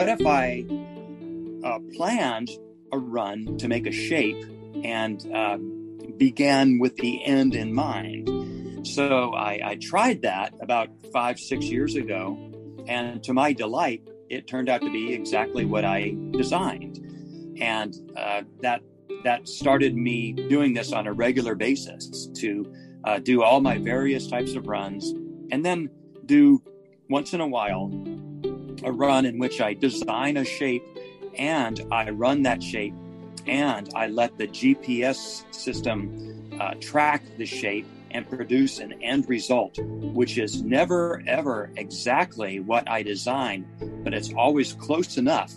what if I uh, planned a run to make a shape and uh, began with the end in mind? So I, I tried that about five, six years ago. And to my delight, it turned out to be exactly what I designed. And uh, that that started me doing this on a regular basis to uh, do all my various types of runs and then do once in a while a run in which I design a shape and I run that shape and I let the GPS system uh, track the shape and produce an end result, which is never ever exactly what I designed, but it's always close enough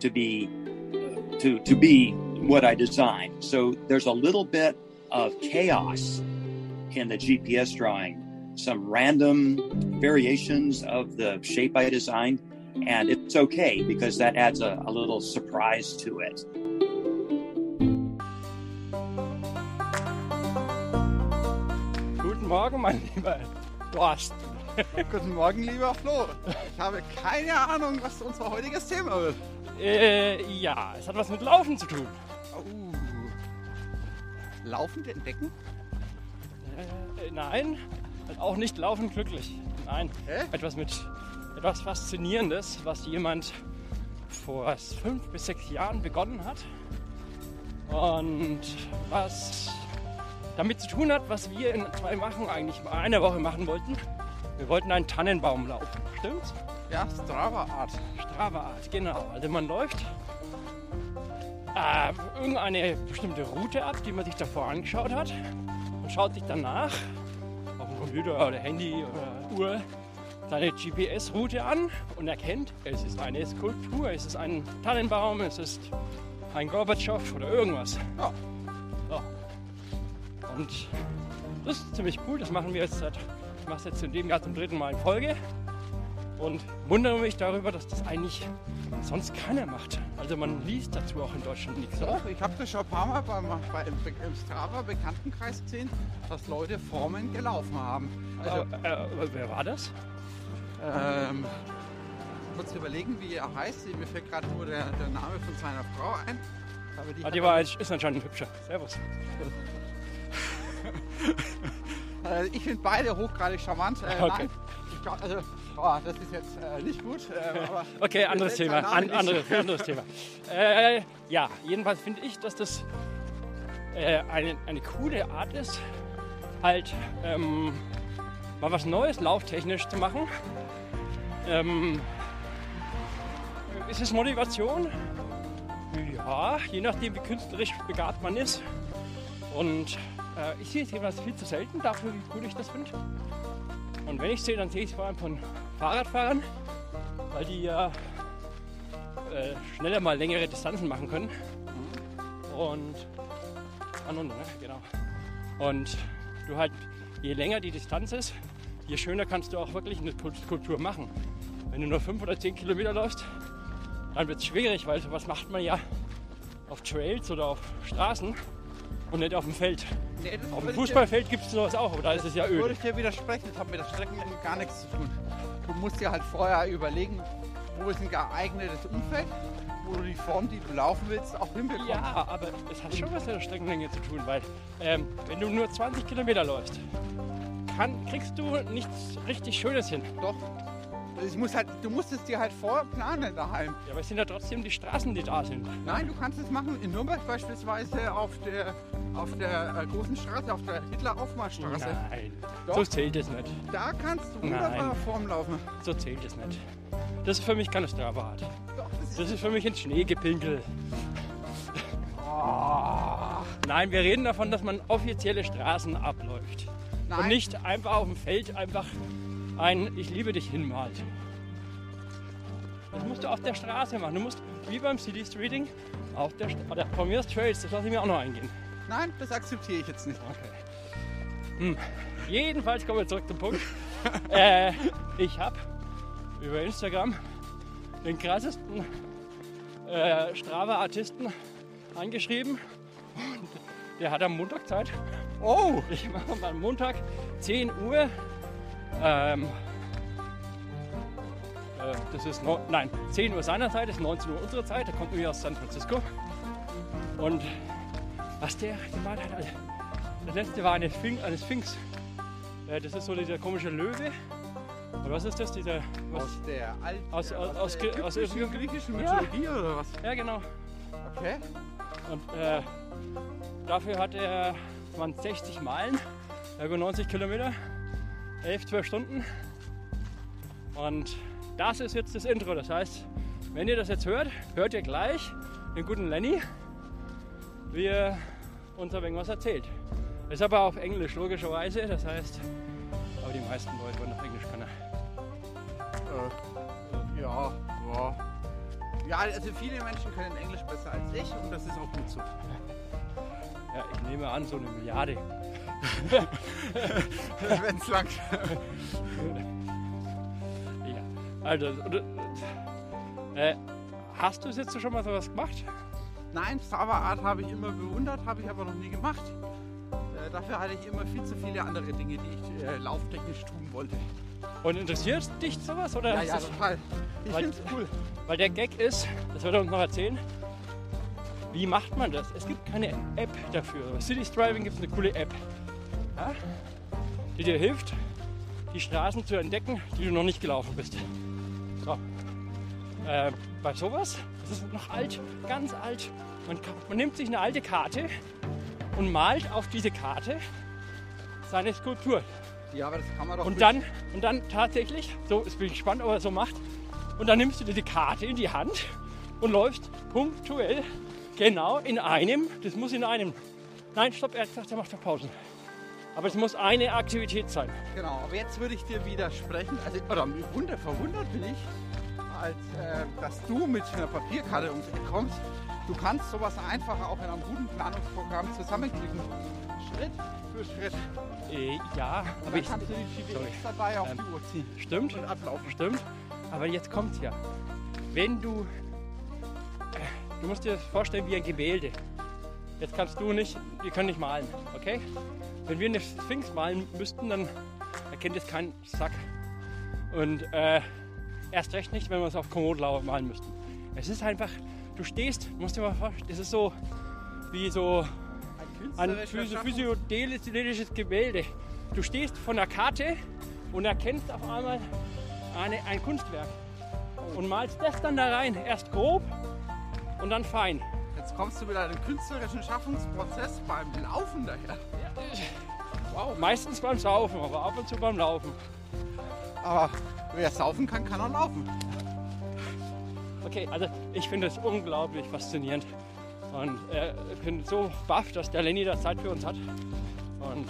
to be to to be what I designed. So there's a little bit of chaos in the GPS drawing, some random variations of the shape I designed, and it's okay because that adds a, a little surprise to it. Guten Morgen, mein lieber Horst. Guten Morgen, lieber Flo. Ich habe keine Ahnung, was unser heutiges Thema wird. Äh, ja, es hat was mit Laufen zu tun. Oh. Laufend entdecken? Äh, nein, auch nicht laufen glücklich. Nein, Hä? etwas mit etwas Faszinierendes, was jemand vor fünf bis sechs Jahren begonnen hat und was damit zu tun hat, was wir in zwei Wochen eigentlich mal eine Woche machen wollten. Wir wollten einen Tannenbaum laufen, stimmt's? Ja, Strava Art. Strava Art, genau. Also man läuft äh, irgendeine bestimmte Route ab, die man sich davor angeschaut hat und schaut sich danach auf dem Computer oder Handy oder Uhr seine GPS-Route an und erkennt, es ist eine Skulptur, es ist ein Tannenbaum, es ist ein Gorbatschow oder irgendwas. Ja. So. Und das ist ziemlich cool, das machen wir jetzt seit, ich mache es jetzt in dem Jahr zum dritten Mal in Folge und wundere mich darüber, dass das eigentlich sonst keiner macht. Also man liest dazu auch in Deutschland nichts. Doch, ich habe das schon ein paar Mal beim, bei, im, im Strava Bekanntenkreis gesehen, dass Leute Formen gelaufen haben. Also, Äh, äh, wer war das? Ähm, kurz überlegen, wie er heißt. Mir fällt gerade nur der, der Name von seiner Frau ein. Aber die Ah, die war, ist anscheinend ein hübscher. Servus. Äh, ich finde beide hochgradig charmant. Äh, Okay. nein, ich glaub, also, boah, das ist jetzt äh, nicht gut. Äh, Okay, anderes Thema. An, Name anderes, Thema. Ja, jedenfalls finde ich, dass das äh, eine, eine coole Art ist, halt ähm, mal was Neues lauftechnisch zu machen. Ähm, ist es Motivation? Ja, je nachdem, wie künstlerisch begabt man ist. Und äh, ich sehe es jedenfalls viel zu selten dafür, wie cool ich das finde. Und wenn ich sehe, dann sehe ich es vor allem von Fahrradfahrern, weil die ja äh, schneller mal längere Distanzen machen können. Und an und, ne? genau. Und du halt, je länger die Distanz ist, je schöner kannst du auch wirklich eine Skulptur machen. Wenn du nur fünf oder zehn Kilometer läufst, dann wird es schwierig, weil sowas macht man ja auf Trails oder auf Straßen und nicht auf dem Feld. Nee, Auf dem würde Fußballfeld gibt es sowas auch, aber da ist es ja Würde öde. ich dir widersprechen, das hat mit der Streckenlänge gar nichts zu tun. Du musst dir halt vorher überlegen, wo ist ein geeignetes Umfeld, wo du die Form, die du laufen willst, auch hinbekommst. Ja, aber es hat schon was mit der Streckenlänge zu tun, weil ähm, wenn du nur 20 Kilometer läufst, kann, kriegst du nichts richtig Schönes hin. Doch. Also ich muss halt, du musst es dir halt vorplanen daheim. Ja, aber es sind ja trotzdem die Straßen, die da sind. Nein, du kannst es machen in Nürnberg beispielsweise auf der, auf der äh, großen Straße, auf der Hitler-Aufmarschstraße. Nein, Doch. so zählt es nicht. Da kannst du wunderbar. Form laufen. So zählt es nicht. Das ist für mich keine Strava-Art. Doch, das ist Das ist für mich ein Schneegepinkel. oh, Nein, wir reden davon, dass man offizielle Straßen abläuft. Nein. Und nicht einfach auf dem Feld einfach ein Ich liebe dich hinmalt. Das musst du auf der Straße machen. Du musst, wie beim City Streeting, auf der Straße. Oder von mir aus Trails, das lasse ich mir auch noch eingehen. Nein, das akzeptiere ich jetzt nicht. Okay. Hm. Jedenfalls kommen wir zurück zum Punkt. äh, ich habe über Instagram den krassesten äh, Strava-Artisten angeschrieben. Und der hat am Montag Zeit. Oh, Ich mache am Montag 10 Uhr. Ähm, Äh, das ist, no, nein, 10 Uhr seiner Zeit, das ist 19 Uhr unserer Zeit. Der kommt nämlich aus San Francisco. Und was der gemalt hat, also, das letzte war eine Sphinx, eine Sphinx. Äh, das ist so dieser komische Löwe. Oder was ist das? Dieser, was? Aus der alten, Aus- aus- aus der aus irgendeinem- griechischen Ja. Mythologie oder was? Ja, genau. Okay. Und äh, dafür hat er, waren 60 Meilen, über 90 Kilometer, 11, 12 Stunden. Und das ist jetzt das Intro. Das heißt, wenn ihr das jetzt hört, hört ihr gleich den guten Lenny, wie er uns ein wenig was erzählt. Ist aber auf Englisch, logischerweise. Das heißt, aber die meisten Leute wollen auf Englisch können. Äh, ja, ja. Ja, also viele Menschen können Englisch besser als ich und das ist auch gut so. Ja, ich nehme an, so eine Milliarde. Wenn es lang. Ja, also, äh, hast du es jetzt schon mal sowas gemacht? Nein, Strava Art habe ich immer bewundert, habe ich aber noch nie gemacht. Äh, dafür hatte ich immer viel zu viele andere Dinge, die ich äh, lauftechnisch tun wollte. Und interessiert dich sowas? Oder Ja, ist ja, total. Ich finde es cool. Weil der Gag ist, das wird er uns noch erzählen, wie macht man das? Es gibt keine App dafür. Bei City Striving gibt es eine coole App, ja? die dir hilft, die Straßen zu entdecken, die du noch nicht gelaufen bist. So. Äh, bei sowas, das ist noch alt, ganz alt. Man, man nimmt sich eine alte Karte und malt auf diese Karte seine Skulptur. Ja, aber das kann man doch Und dann, und dann tatsächlich, so, jetzt bin ich gespannt, ob er so macht. Und dann nimmst du dir die Karte in die Hand und läufst punktuell genau in einem, das muss in einem, nein, stopp, er hat gesagt, er macht doch Pausen. Aber es muss eine Aktivität sein. Genau, aber jetzt würde ich dir widersprechen. Also, oder wunder, verwundert bin ich, als äh, dass du mit einer Papierkarte ums Eck kommst. Du kannst sowas einfacher auch in einem guten Planungsprogramm zusammenklicken. Schritt für Schritt. Äh, ja, Und aber ich, kannst du die. GPX dabei auf Ähm, die Uhr ziehen stimmt, und ablaufen. stimmt. Aber jetzt kommt's ja. Wenn du, du musst dir das vorstellen wie ein Gemälde. Jetzt kannst du nicht, wir können nicht malen, okay? Wenn wir eine Sphinx malen müssten, dann erkennt es kein Sack. Und äh, erst recht nicht, wenn wir es auf Komodo malen müssten. Es ist einfach, du stehst, musst dir mal vorstellen, das ist so wie so ein künstlerischer physio- Schaffung- physikalisches Gemälde. Du stehst von der Karte und erkennst auf einmal eine, ein Kunstwerk und malst das dann da rein. Erst grob und dann fein. Jetzt kommst du mit einem künstlerischen Schaffungsprozess beim Laufen daher. Wow. Meistens beim Saufen, aber ab und zu beim Laufen. Aber wer saufen kann, kann auch laufen. Okay, also ich finde es unglaublich faszinierend. Und äh, ich bin so baff, dass der Lenny da Zeit für uns hat. Und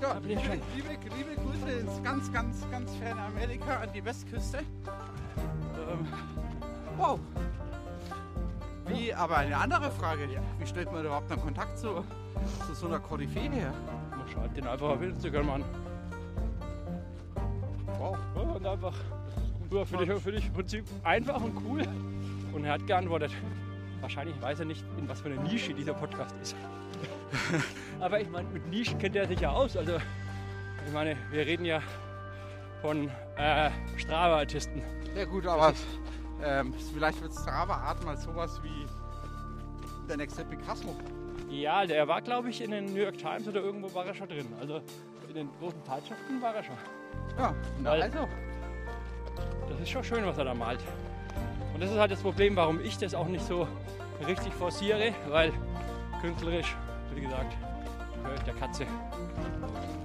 Ja, liebe, liebe, liebe Grüße ins ganz, ganz, ganz ferne Amerika an die Westküste. Ähm, wow. Wie, aber eine andere Frage. Wie stellt man überhaupt einen Kontakt zu, zu so einer Koryphäe her? man schreibt den einfach auf Instagram an. Wow. Und einfach, ja, finde ich, finde ich im Prinzip einfach und cool. Und er hat geantwortet. Wahrscheinlich weiß er nicht, in was für einer Nische dieser Podcast ist. Aber ich meine, mit Nischen kennt er sich ja aus. Also, ich meine, wir reden ja von äh, Strava-Artisten. Ja gut, aber ähm, vielleicht wird Strava Art mal sowas wie der nächste Picasso. Ja, der war, glaube ich, in den New York Times oder irgendwo war er schon drin. Also in den großen Zeitschriften war er schon. Ja, na Weil- also. Das ist schon schön, was er da malt. Und das ist halt das Problem, warum ich das auch nicht so richtig forciere, weil künstlerisch, wie gesagt, gehöre ich der Katze.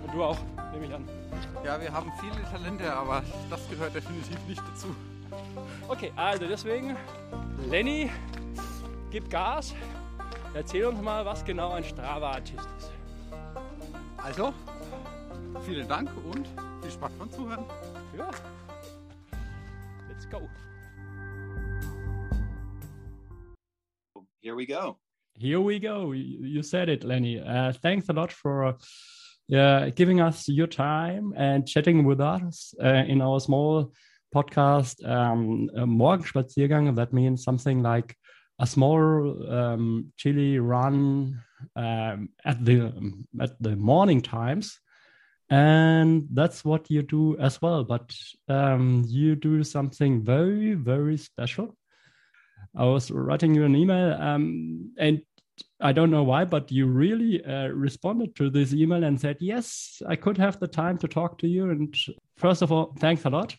Und du auch, nehme ich an. Ja, wir haben viele Talente, aber das gehört definitiv nicht dazu. Okay, also deswegen, Lenny, gib Gas. Erzähl uns mal, was genau ein Strava-Artist ist. Also, vielen Dank und viel Spaß beim Zuhören. Ja. Let's go. Here we go. Here we go. You said it, Lenny. Uh, thanks a lot for uh, giving us your time and chatting with us uh, in our small podcast, um, a Morgenspaziergang. That means something like a small um, chilly run um, at the at the morning times. and that's what you do as well. But um, you do something very, very special. I was writing you an email, um, and I don't know why, but you really uh, responded to this email and said, Yes, I could have the time to talk to you. And first of all, thanks a lot.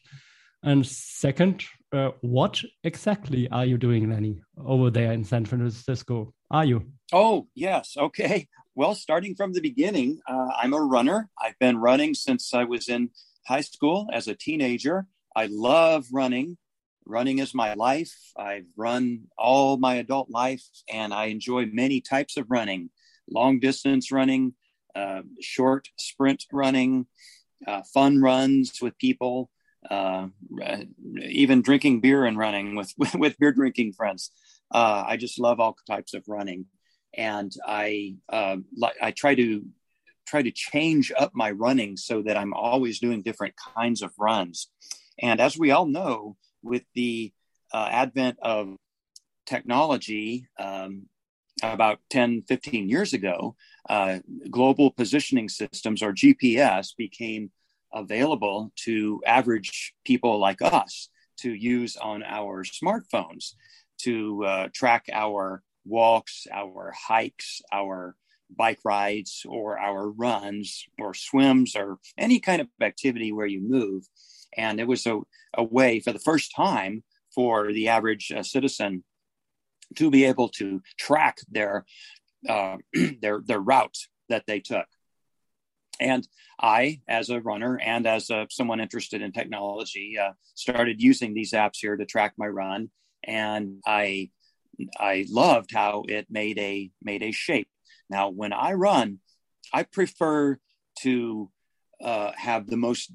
And second, uh, what exactly are you doing, Lenny, over there in San Francisco? Are you? Oh, yes. Okay. Well, starting from the beginning, uh, I'm a runner. I've been running since I was in high school as a teenager. I love running. Running is my life. I've run all my adult life and I enjoy many types of running long distance running, uh, short sprint running, uh, fun runs with people, uh, even drinking beer and running with, with beer drinking friends. Uh, I just love all types of running. And I, uh, I try to try to change up my running so that I'm always doing different kinds of runs. And as we all know, with the uh, advent of technology um, about 10, 15 years ago, uh, global positioning systems or GPS became available to average people like us to use on our smartphones to uh, track our walks, our hikes, our bike rides, or our runs, or swims, or any kind of activity where you move. And it was a, a way for the first time for the average uh, citizen to be able to track their uh, their their route that they took. And I, as a runner and as a, someone interested in technology, uh, started using these apps here to track my run, and I I loved how it made a made a shape. Now, when I run, I prefer to uh, have the most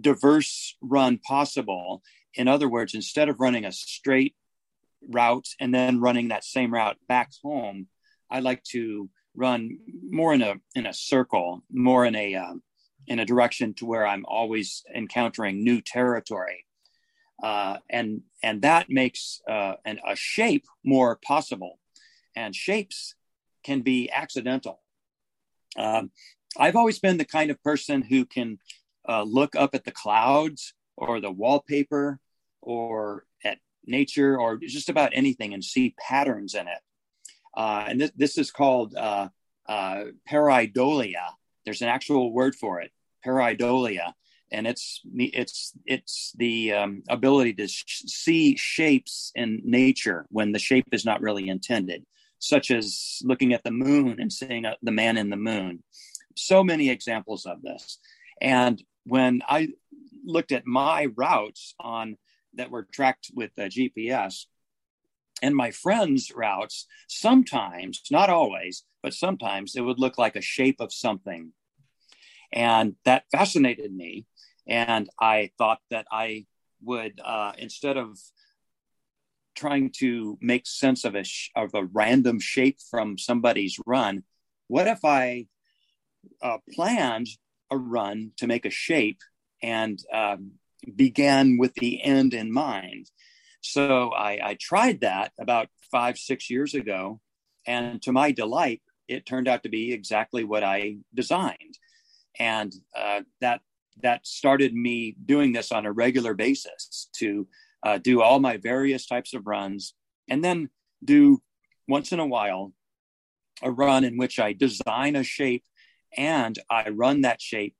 diverse run possible. In other words, instead of running a straight route and then running that same route back home, I like to run more in a in a circle, more in a um, in a direction to where I'm always encountering new territory, uh, and and that makes uh, an, a shape more possible. And shapes can be accidental. Um, I've always been the kind of person who can uh, look up at the clouds or the wallpaper or at nature or just about anything and see patterns in it. Uh, and this, this is called uh, uh, pareidolia. There's an actual word for it, pareidolia, and it's it's it's the um, ability to sh- see shapes in nature when the shape is not really intended, such as looking at the moon and seeing a, the man in the moon. So many examples of this, and when I looked at my routes on that were tracked with the GPS and my friends' routes, sometimes, not always, but sometimes it would look like a shape of something. And that fascinated me. And I thought that I would, uh, instead of trying to make sense of a, sh- of a random shape from somebody's run, what if I uh, planned a run to make a shape and um, began with the end in mind. So I, I tried that about five, six years ago. And to my delight, it turned out to be exactly what I designed. And uh, that that started me doing this on a regular basis to uh, do all my various types of runs and then do once in a while a run in which I design a shape and I run that shape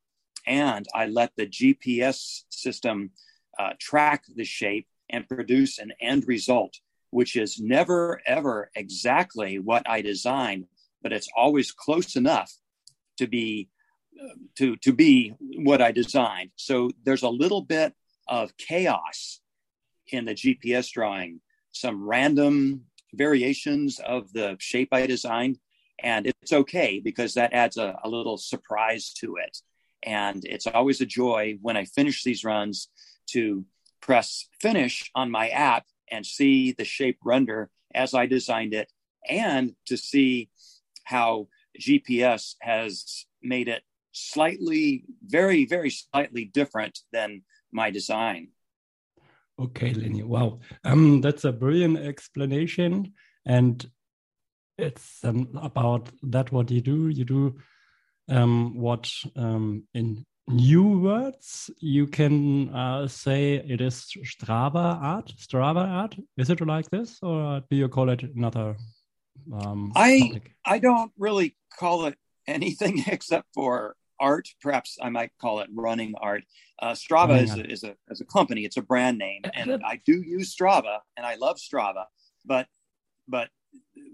and I let the GPS system uh, track the shape and produce an end result, which is never ever exactly what I designed, but it's always close enough to be to to be what I designed. So there's a little bit of chaos in the GPS drawing, some random variations of the shape I designed, and it's okay because that adds a, a little surprise to it. And it's always a joy when I finish these runs to press finish on my app and see the shape render as I designed it, and to see how GPS has made it slightly, very, very slightly different than my design. Okay, Lenny. Wow, um, that's a brilliant explanation, and it's um, about that what you do. You do um, what um, in new words you can uh, say it is Strava art? Strava art? Is it like this, or do you call it another? Um, I topic? I don't really call it anything except for art. Perhaps I might call it running art. Uh, Strava Running is a, is a is a company. It's a brand name, and I do use Strava, and I love Strava. But but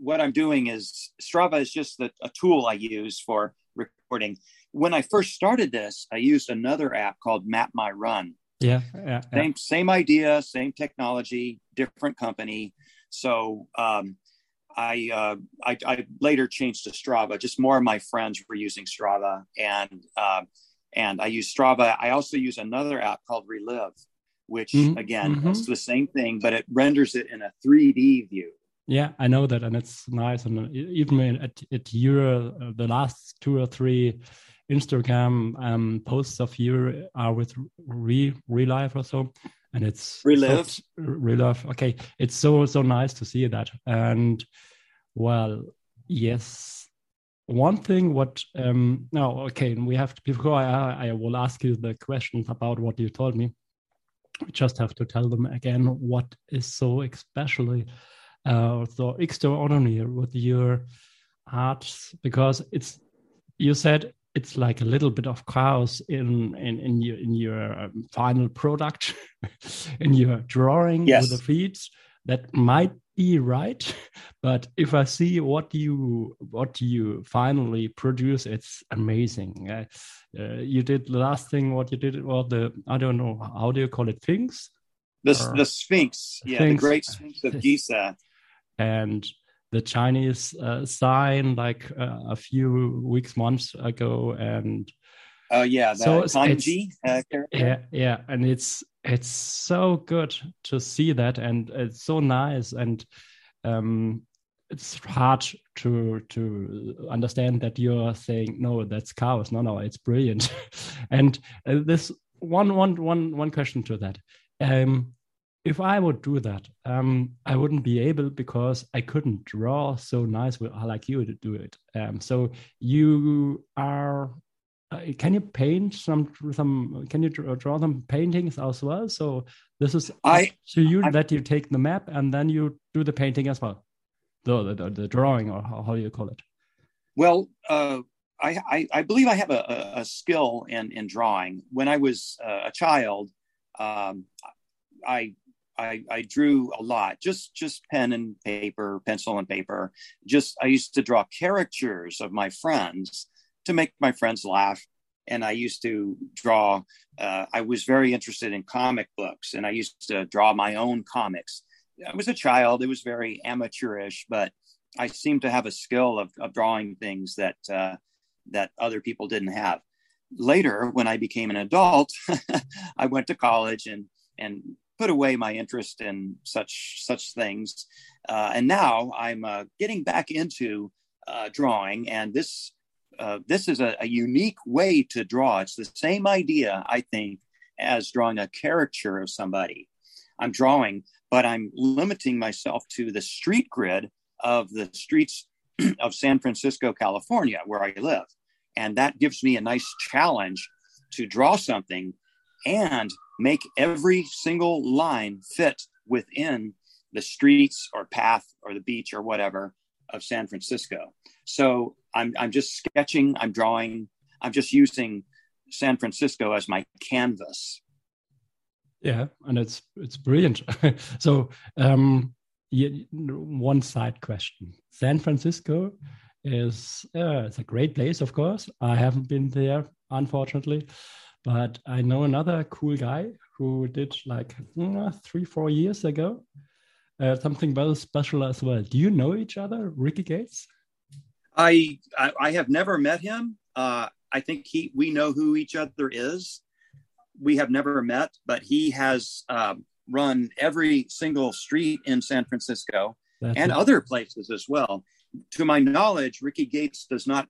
what I'm doing is Strava is just the, a tool I use for recording. When I first started this, I used another app called Map My Run. Yeah, yeah, yeah. Same same idea, same technology, different company. So um, I, uh, I I later changed to Strava. Just more of my friends were using Strava, and uh, and I use Strava. I also use another app called Relive, which Mhm, again mhm. it's the same thing, but it renders it in a 3D view. Yeah, I know that, and it's nice. And even at at your uh, the last two or three Instagram um, posts of you are with re relive or so, and it's Relive. so, relive. Okay, it's so so nice to see that. And well, yes, one thing. What um no okay, we have to, before I I will ask you the questions about what you told me. We just have to tell them again what is so especially uh, so extraordinary with your art because it's you said it's like a little bit of chaos in in in your in your um, final product in your drawing Yes. with the feeds that might be right but if i see what you what you finally produce it's amazing uh, uh, you did the last thing what you did well the i don't know how do you call it things The, Or- the Sphinx, yeah, Sphinx. the Great Sphinx of Giza. and the Chinese uh, sign like uh, a few weeks, months ago, and Oh yeah, the So kanji uh, character. yeah, yeah, and it's it's so good to see that, and it's so nice, and um, it's hard to to understand that you're saying no, that's chaos. No, no, it's brilliant, and uh, this one one one one question to that. Um, if I would do that, um, I wouldn't be able because I couldn't draw so nice with, like you to do it. Um, so you are. Uh, can you paint some some? Can you draw, draw them paintings as well? So this is I- to you I- that you take the map and then you do the painting as well, the the, the drawing or how, how do you call it? Well, uh, I, I, I believe I have a, a, a skill in, in drawing. When I was uh, a child, um, I, I I drew a lot, just just pen and paper, pencil and paper. Just I used to draw caricatures of my friends to make my friends laugh. And I used to draw. Uh, I was very interested in comic books, and I used to draw my own comics. I was a child; it was very amateurish, but I seemed to have a skill of, of drawing things that uh, that other people didn't have. Later, when I became an adult, I went to college and and put away my interest in such such things, uh, and now I'm uh, getting back into uh, drawing. And this uh, this is a, a unique way to draw. It's the same idea, I think, as drawing a caricature of somebody. I'm drawing, but I'm limiting myself to the street grid of the streets of San Francisco, California, where I live. And that gives me a nice challenge to draw something and make every single line fit within the streets or path or the beach or whatever of San Francisco. So I'm, I'm just sketching, I'm drawing, I'm just using San Francisco as my canvas. Yeah, and it's it's brilliant. so um, one side question: San Francisco is uh, it's a great place, of course. I haven't been there, unfortunately, but I know another cool guy who did like mm, three, four years ago uh, something very special as well. Do you know each other, Ricky Gates? I, I I have never met him. Uh, I think he we know who each other is. We have never met, but he has uh, run every single street in San Francisco That's and it. other places as well. To my knowledge, Ricky Gates does not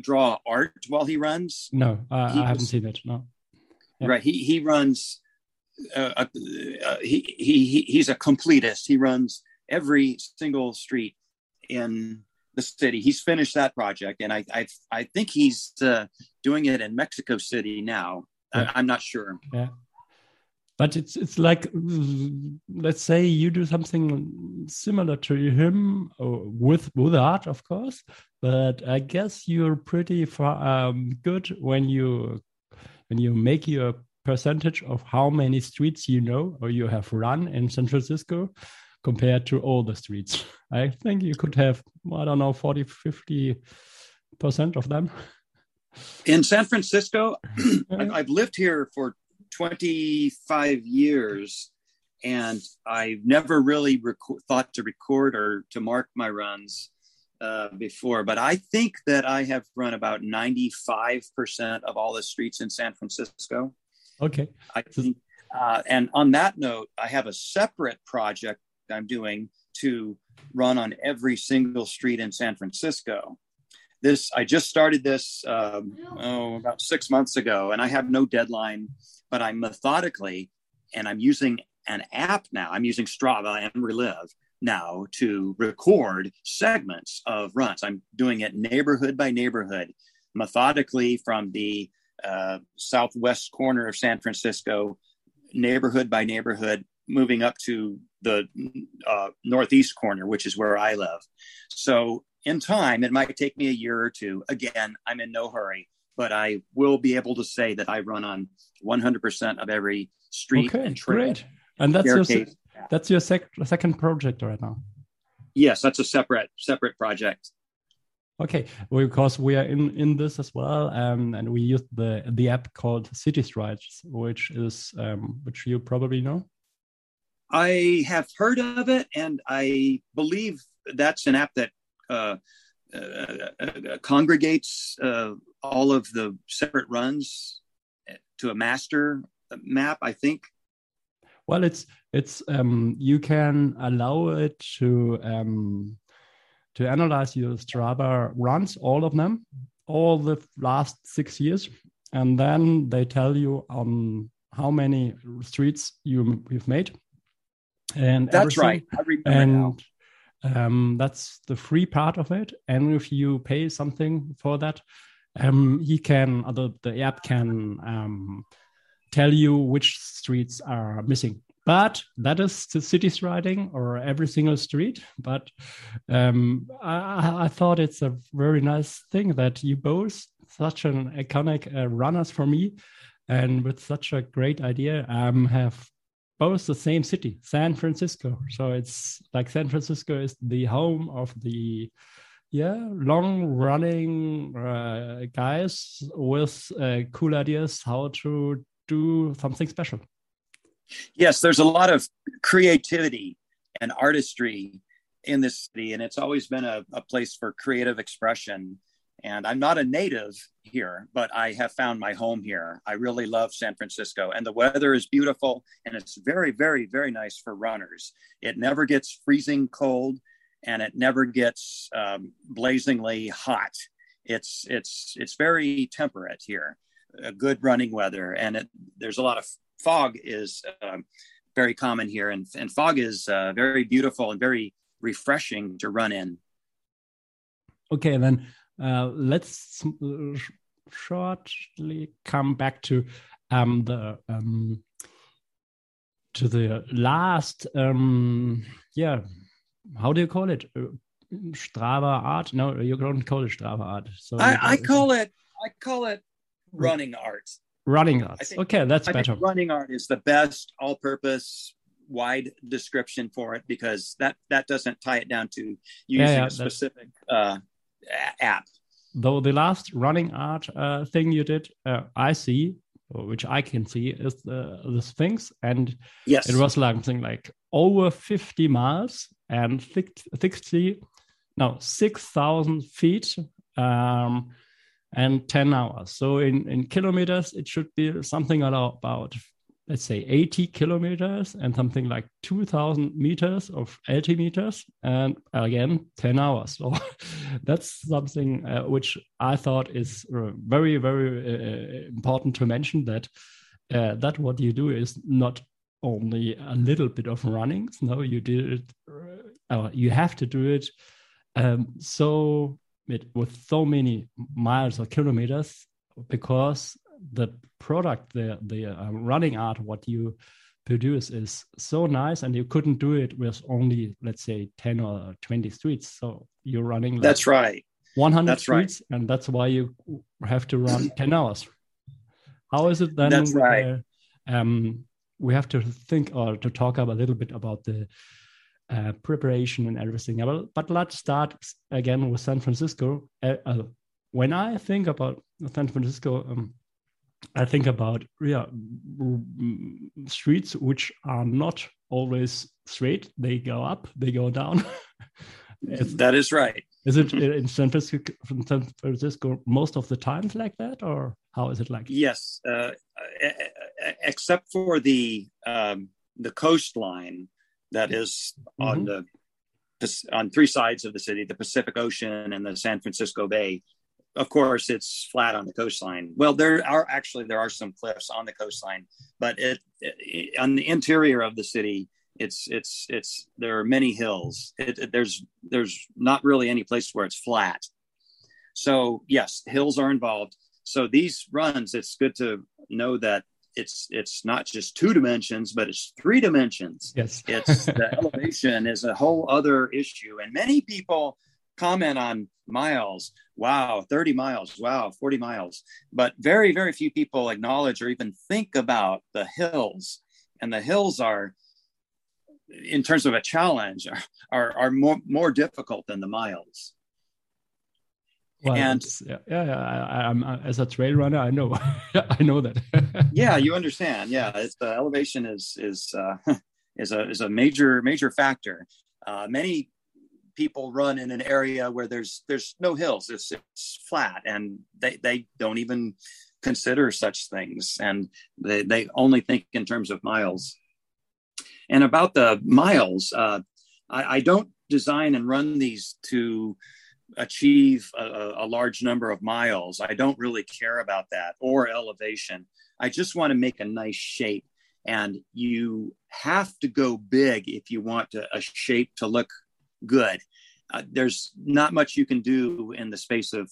draw art while he runs. no, I, he I haven't was- seen it. No. Yeah. Right? He he runs. Uh, uh, he, he he he's a completist. He runs every single street in the city. He's finished that project, and I I, I think he's uh, doing it in Mexico City now. Yeah. I, am not sure. Yeah, but it's it's like let's say you do something similar to him with with art, of course. But I guess you're pretty far, um, good when you when you make your percentage of how many streets you know or you have run in San Francisco compared to all the streets. I think you could have, I don't know, 40, 50% of them. In San Francisco, I've lived here for 25 years and I've never really rec- thought to record or to mark my runs uh, before, but I think that I have run about 95% of all the streets in San Francisco. Okay. I think, uh, and on that note, I have a separate project I'm doing to run on every single street in San Francisco. This I just started this um, oh about six months ago, and I have no deadline, but I'm methodically, and I'm using an app now. I'm using Strava and Relive now to record segments of runs. I'm doing it neighborhood by neighborhood, methodically from the uh, southwest corner of San Francisco, neighborhood by neighborhood, moving up to the uh, northeast corner, which is where I live. So, in time, it might take me a year or two. Again, I'm in no hurry, but I will be able to say that I run on 100% of every street okay, and trail. Great. And that's your se- that's your sec- second project right now. Yes, that's a separate separate project. Okay, well, because we are in in this as well, um, and we use the the app called City Strides, which is um, which you probably know. I have heard of it, and I believe that's an app that uh, uh, uh, congregates uh, all of the separate runs to a master map. I think. Well, it's it's um, you can allow it to um, to analyze your Strava runs, all of them, all the last six years, and then they tell you um, how many streets you, you've made and that's right. and um, that's the free part of it. And if you pay something for that, um, he can, the, the app can um, tell you which streets are missing. But that is the city's riding or every single street. But um, I, I, thought it's a very nice thing that you both, such an iconic uh, runners for me, and with such a great idea, um, have both the same city, San Francisco. So it's like San Francisco is the home of the yeah long running uh, guys with uh, cool ideas how to do something special. Yes, there's a lot of creativity and artistry in this city, and it's always been a, a place for creative expression and I'm not a native here, but I have found my home here. I really love San Francisco, and the weather is beautiful, and it's very, very, very nice for runners. It never gets freezing cold, and it never gets um, blazingly hot. It's it's it's very temperate here. A good running weather, and it, there's a lot of fog is um, very common here, and and fog is uh, very beautiful and very refreshing to run in. Okay, then uh, let's shortly come back to um, the um, to the last um, yeah how do you call it? Uh, strava art? No you don't call it strava art. So i, I call it i call it running art. Running art. Okay that's I better. running art is the best all-purpose wide description for it because that that doesn't tie it down to using yeah, yeah, a specific uh, app. Though the last running art uh, thing you did, uh, I see, which I can see, is the, the Sphinx, and yes, it was like something like over fifty miles and 60, no, six thousand feet, um, and ten hours. So in in kilometers, it should be something about let's say 80 kilometers and something like 2000 meters of altimeters and again 10 hours. So that's something uh, which i thought is uh, very very uh, important to mention that uh, that what you do is not only a little bit of running. No you did it uh, you have to do it um, so with, with so many miles or kilometers because the product the the uh, running art what you produce is so nice and you couldn't do it with only let's say 10 or 20 streets so you're running like that's right 100 that's streets right. and that's why you have to run 10 hours how is it then That's right. the, um, we have to think or to talk about a little bit about the uh, preparation and everything but, but let's start again with san francisco uh, uh, when i think about san francisco um, I think about yeah mm, streets which are not always straight. They go up, they go down. that is right. is it in San Francisco, San Francisco most of the times like that, or how is it like? Yes, uh, e- e- except for the um, the coastline that is on the on three sides of the city, the Pacific Ocean and the San Francisco Bay. Of course, it's flat on the coastline. Well, there are actually there are some cliffs on the coastline, but it, it on the interior of the city, it's it's it's there are many hills. It, it- there's there's not really any place where it's flat. So yes, hills are involved. So these runs, it's good to know that it's it's not just two dimensions, but it's three dimensions Yes. it's the elevation is a whole other issue and many people comment on miles. Wow 30 miles. Wow 40 miles. But very very few people acknowledge or even think about the hills. And the hills are in terms of a challenge are are, more more difficult than the miles. Well, and- yeah, yeah, yeah, I, I'm uh, as a trail runner, I know, I know that. yeah you understand. Yeah it's the elevation is is uh, is a is a major major factor. Uh, many people run in an area where there's there's no hills it's, it's flat and they they don't even consider such things and they they only think in terms of miles and about the miles uh, I, I don't design and run these to achieve a, a- large number of miles. I don't really care about that or elevation. I just want to make a nice shape. And you have to go big if you want to, a shape to look good. Uh, there's not much you can do in the space of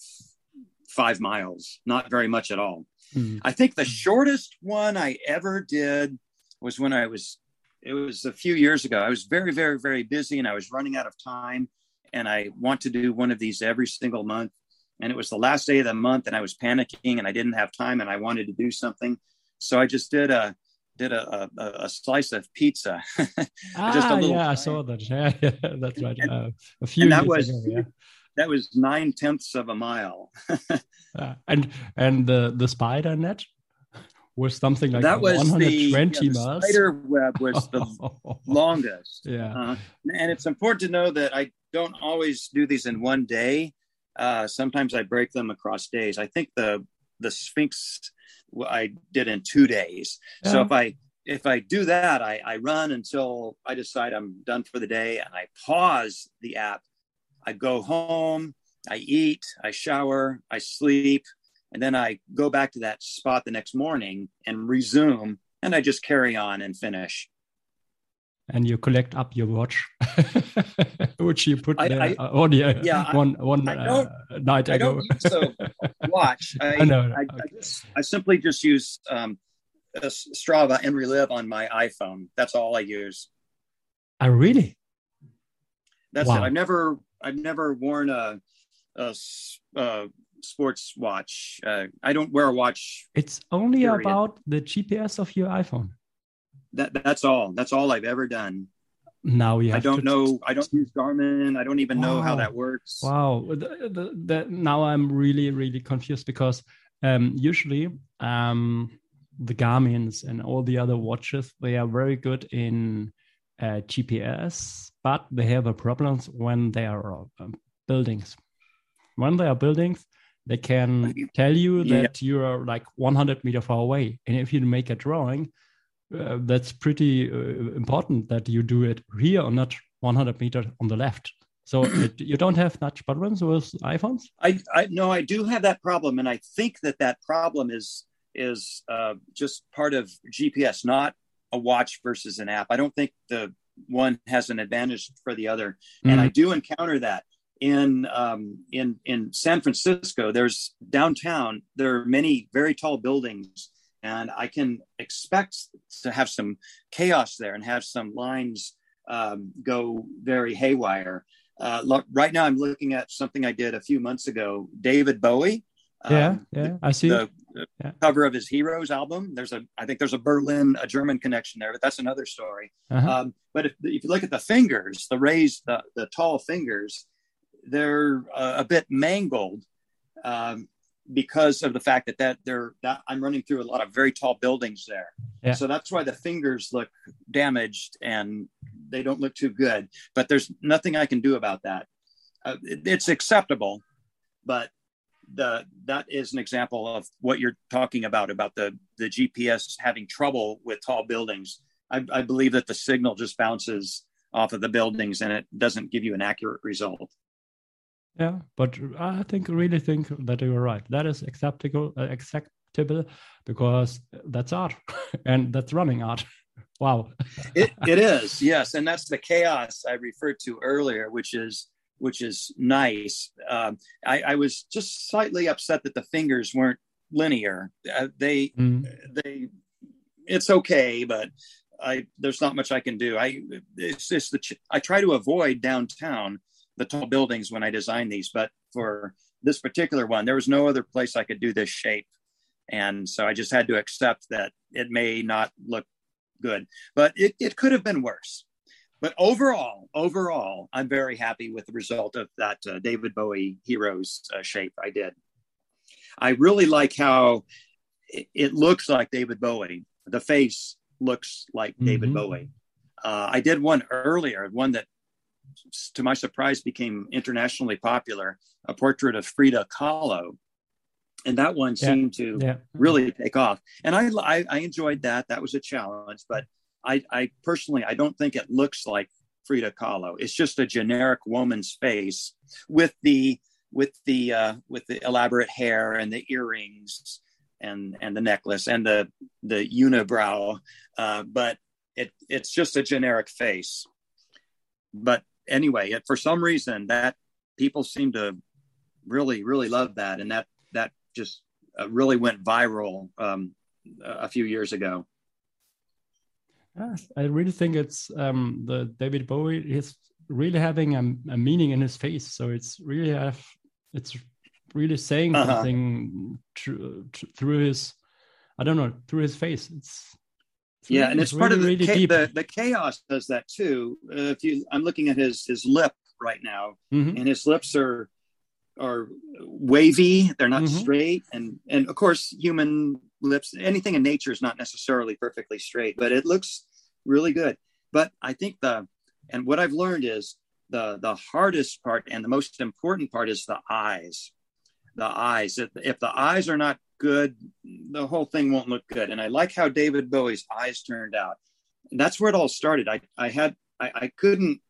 five miles, not very much at all. Mm. I think the shortest one I ever did was when I was, it was a few years ago. I was very, very, very busy and I was running out of time. And I want to do one of these every single month. And it was the last day of the month and I was panicking and I didn't have time and I wanted to do something. So I just did a, did a, a, a slice of pizza. Just a Ah, little yeah, I saw that. Yeah, yeah that's right. And- uh, a few that was ago, yeah. that was nine tenths of a mile. Uh, and and the the spider net was something like that was the, 120 yeah, the miles. spider web was the longest. yeah. Uh, and it's important to know that I don't always do these in one day. Uh, sometimes I break them across days. I think the the Sphinx I did in two days. So if I if I do that, I, I run until I decide I'm done for the day, and I pause the app. I go home, I eat, I shower, I sleep, and then I go back to that spot the next morning and resume, and I just carry on and finish. and you collect up your watch, which you put I- there I- uh, only uh, yeah, one one I uh, night I ago. a watch. I, I know, I, I, okay. just, I simply just use um, Strava and Relive on my iPhone. That's all I use. I really. That's Wow. it. I've never, I've never worn a uh, sports watch. Uh, I don't wear a watch. It's only Period. about the GPS of your iPhone. That that's all. That's all I've ever done. Now you I don't to- know. I don't use Garmin. I don't even know how that works. Wow, the, the, the, now I'm really really confused because um, usually um, the Garmin's and all the other watches they are very good in uh, GPS, but they have a problems when they are um, buildings. When they are buildings, they can tell you Yeah. that you are like 100 meter far away, and if you make a drawing, uh, that's pretty uh, important that you do it here or not 100 meter on the left. So it, you don't have much problems with iPhones. I, I no, I do have that problem, and I think that that problem is is uh, just part of GPS, not a watch versus an app. I don't think the one has an advantage for the other, and I do encounter that in um, in in San Francisco, there's downtown. There are many very tall buildings, and I can expect to have some chaos there and have some lines um, go very haywire. Uh, lo- right now, I'm looking at something I did a few months ago. David Bowie. Yeah, um, yeah, I see. the, the Yeah. cover of his Heroes album. There's a, I think there's a Berlin, a German connection there, but that's another story. Uh-huh. Um, but if, if you look at the fingers, the raised, the, the tall fingers, they're uh, a bit mangled um, because of the fact that that they're that I'm running through a lot of very tall buildings there. Yeah. So that's why the fingers look damaged and they don't look too good. But there's nothing I can do about that. Uh, it- it's acceptable, but the that is an example of what you're talking about about the the GPS having trouble with tall buildings. I, I believe that the signal just bounces off of the buildings and it doesn't give you an accurate result. Yeah, but I think really think that you're right. That is acceptable, uh, acceptable because that's art, and that's running art. wow. It, it is yes, and that's the chaos I referred to earlier, which is which is nice. Um, I, I was just slightly upset that the fingers weren't linear. Uh, they Mm. they it's okay, but I there's not much I can do. I it's just the ch- I try to avoid downtown the tall buildings when I design these, but for this particular one, there was no other place I could do this shape, and so I just had to accept that it may not look good, but it, it could have been worse. But overall, overall, I'm very happy with the result of that uh, David Bowie Heroes uh, shape I did. I really like how it, it looks like David Bowie. The face looks like David Mhm. Bowie. Uh, I did one earlier, one that, to my surprise, became internationally popular a portrait of Frida Kahlo. And that one Yeah. seemed to Yeah. really take off. And I, I, I enjoyed that. That was a challenge. But I, I personally, I don't think it looks like Frida Kahlo. It's just a generic woman's face with the with the uh, with the elaborate hair and the earrings and and the necklace and the the unibrow. Uh, but it it's just a generic face. But anyway, it, for some reason that people seem to really really love that, and that that just uh, really went viral um, a few years ago. Yes, I really think it's um, the David Bowie is really having a, a meaning in his face. So it's really have it's really saying Uh-huh. something tr- tr- through his I don't know through his face. It's, it's yeah really- and it's, part of the, really the the chaos does that too uh, if you i'm looking at his his lip right now Mhm. and his lips are are wavy they're not Mhm. straight and and of course human lips anything in nature is not necessarily perfectly straight but it looks really good but i think the and what i've learned is the the hardest part and the most important part is the eyes the eyes if, if the eyes are not good the whole thing won't look good. And i like how david bowie's eyes turned out. And that's where it all started. I i had i, I couldn't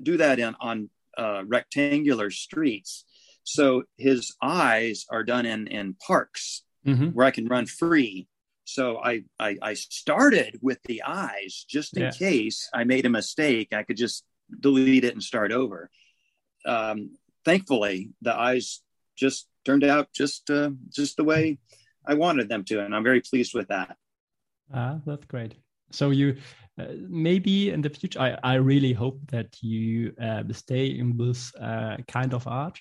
do that in on uh, rectangular streets. So his eyes are done in in parks Mhm. where i can run free. So i i, I started with the eyes just in Yeah. case i made a mistake. I could just delete it and start over. Um, thankfully the eyes just turned out just uh, just the way I wanted them to, and I'm very pleased with that. Ah, that's great. So you uh, maybe in the future, I, I really hope that you uh, stay in this uh, kind of art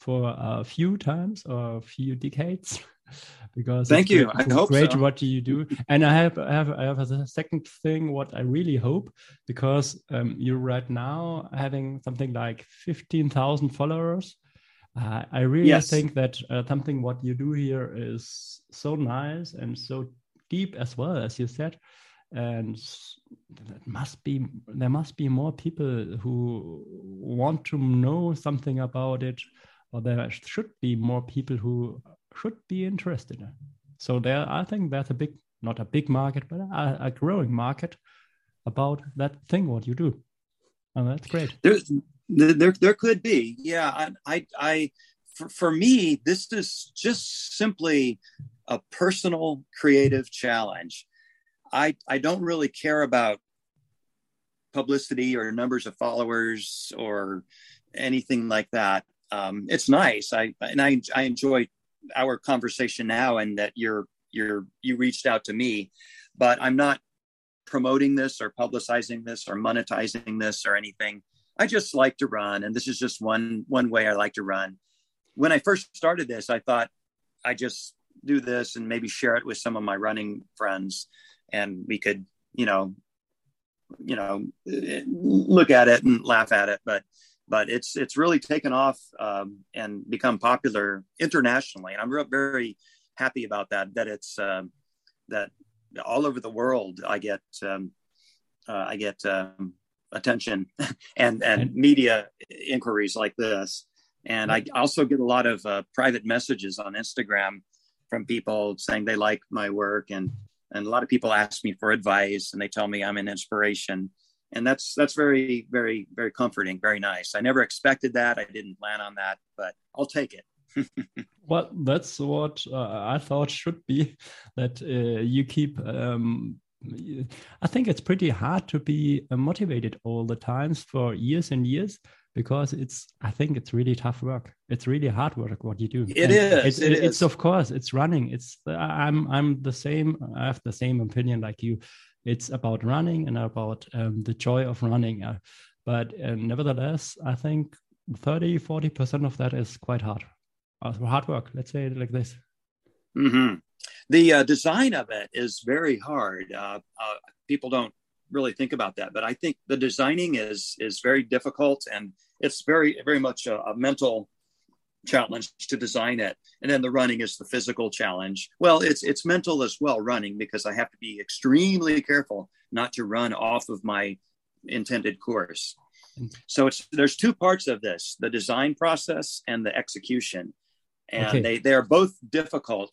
for a few times or a few decades. because Thank you. great- I hope great so. what you do. And I have I have I have a second thing what I really hope because um, you're right now having something like fifteen thousand followers. Uh, I really Yes. think that uh, something what you do here is so nice and so deep as well as you said and that must be there must be more people who want to know something about it or there should be more people who should be interested so there i think there's a big not a big market but a, a growing market about that thing what you do. And that's great. There, there, there could be. Yeah, I, I, for, for me, this is just simply a personal creative challenge. I, I don't really care about publicity or numbers of followers or anything like that. Um, it's nice. I and I I enjoy our conversation now, and that you're you're you reached out to me, but I'm not promoting this or publicizing this or monetizing this or anything. I just like to run, and this is just one one way I like to run. When I first started this, I thought I just do this and maybe share it with some of my running friends, and we could, you know, you know, look at it and laugh at it. But but it's it's really taken off um, and become popular internationally, and I'm very happy about that. That it's uh, that all over the world I get um, uh, I get um, attention and and media inquiries like this, and I also get a lot of uh, private messages on Instagram from people saying they like my work. And and a lot of people ask me for advice and they tell me I'm an inspiration. And that's that's very very very comforting very nice. I never expected that. I didn't plan on that but i'll take it. Well that's what uh, i thought should be that uh, you keep um, i think it's pretty hard to be uh, motivated all the times for years and years because it's i think it's really tough work it's really hard work what you do It it's, it it's is. of course it's running it's i'm i'm the same i have the same opinion like you it's about running and about um, the joy of running. Uh, but uh, nevertheless, I think 30, 40% of that is quite hard. Uh, hard work, let's say it like this. Mm-hmm. The uh, design of it is very hard. Uh, uh, people don't really think about that, but I think the designing is is very difficult, and it's very very much a, a mental challenge to design it and then the running is the physical challenge well it's it's mental as well running because i have to be extremely careful not to run off of my intended course so it's there's two parts of this the design process and the execution and okay. they they're both difficult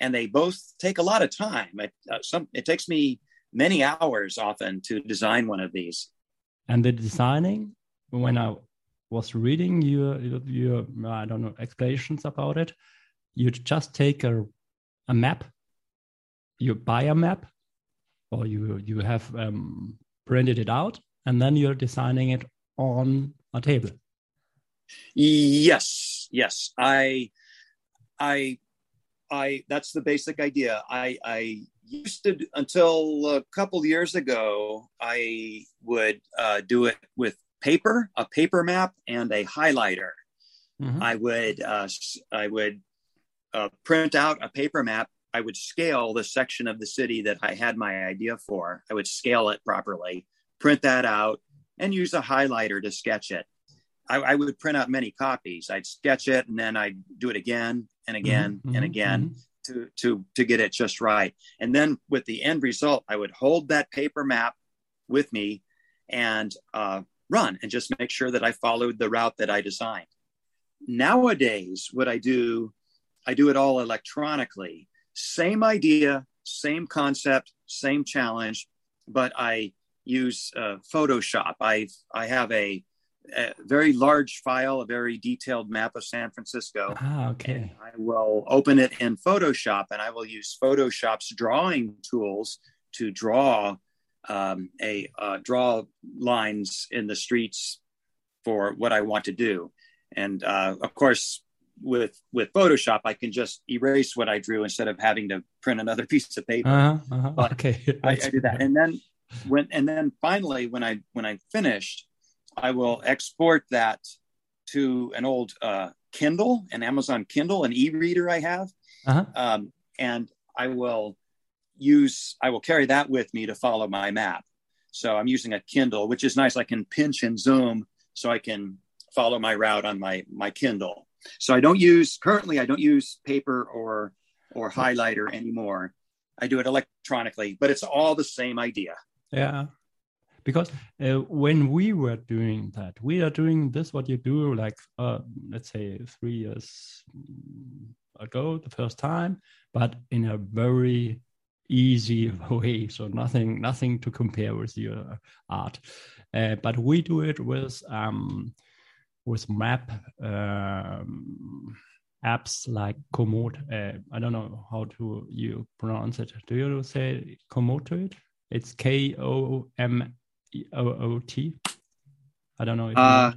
and they both take a lot of time it, uh, some it takes me many hours often to design one of these and the designing when i was reading your, your, I don't know, explanations about it, you just take a, a map, you buy a map, or you, you have um, printed it out, and then you're designing it on a table. Yes, yes. I, I, I, that's the basic idea. I, I used to, until a couple years ago, I would uh, do it with paper, a paper map, and a highlighter. Mm-hmm. I would uh, I would uh, print out a paper map. I would scale the section of the city that I had my idea for. I would scale it properly, print that out, and use a highlighter to sketch it. I, I would print out many copies. I'd sketch it, and then I'd do it again and again mm-hmm. and mm-hmm. again. Mm-hmm. To, to to get it just right and then with the end result i would hold that paper map with me and uh, run and just make sure that I followed the route that I designed. Nowadays, what I do, I do it all electronically. Same idea, same concept, same challenge, but I use uh, Photoshop. I I have a, a, very large file, a very detailed map of San Francisco. Ah, okay. I will open it in Photoshop, and I will use Photoshop's drawing tools to draw um, a uh, draw lines in the streets for what I want to do. And uh, of course, with with Photoshop, I can just erase what I drew instead of having to print another piece of paper. Uh-huh, uh-huh. But okay, I, I do that, and then when and then finally, when I when I finished, I will export that to an old uh, Kindle, an Amazon Kindle, an e-reader I have, uh-huh. um, and I will use I will carry that with me to follow my map. So I'm using a Kindle, which is nice. I can pinch and zoom so I can follow my route on my my Kindle. So I don't use currently I don't use paper or or highlighter anymore. I do it electronically, but it's all the same idea. Yeah. Because uh, when we were doing that, we are doing this what you do like uh, let's say 3 years ago the first time, but in a very easy way. So nothing, nothing to compare with your art. Uh, but we do it with um, with map um, apps like Komoot. Uh, I don't know how to you pronounce it. Do you say Komoot to it? It's K O M O O T. I don't know. Uh,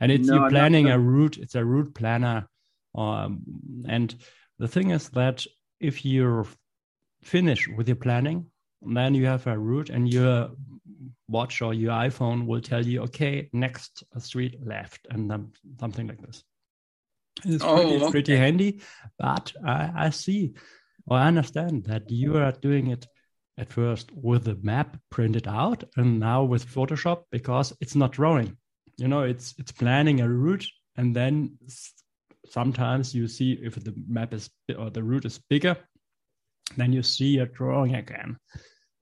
and it's No, you're planning a route. It's a route planner, um, and the thing is that if you're finished with your planning, then you have a route, and your watch or your iPhone will tell you, okay, next street left, and then something like this. It's Oh, pretty, it's pretty handy, but I, I see or I understand that you are doing it at first with the map printed out and now with Photoshop because it's not drawing. You know, it's it's planning a route and then sometimes you see if the map is or the route is bigger, then you see a drawing again.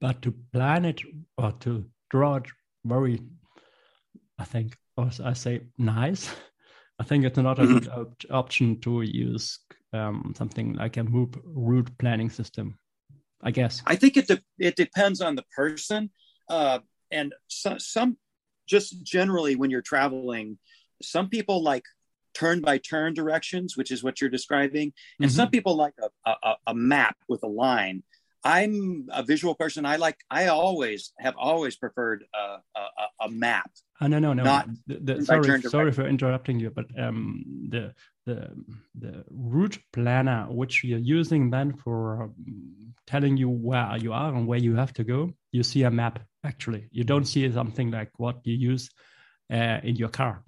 But to plan it or to draw it very, I think, or I say nice. I think it's not a good op- option to use um, something like a Komoot route planning system. I guess. I think it de- it depends on the person, uh, and so, some just generally when you're traveling, some people like turn by turn directions, which is what you're describing, and Mhm. some people like a, a a map with a line. I'm a visual person. I like. I always have always preferred a a, map. Uh, no, no, no. Not the, the, sorry, sorry for interrupting you, but um, the the the route planner which you're using then for um, telling you where you are and where you have to go, you see a map. Actually, you don't see something like what you use uh, in your car.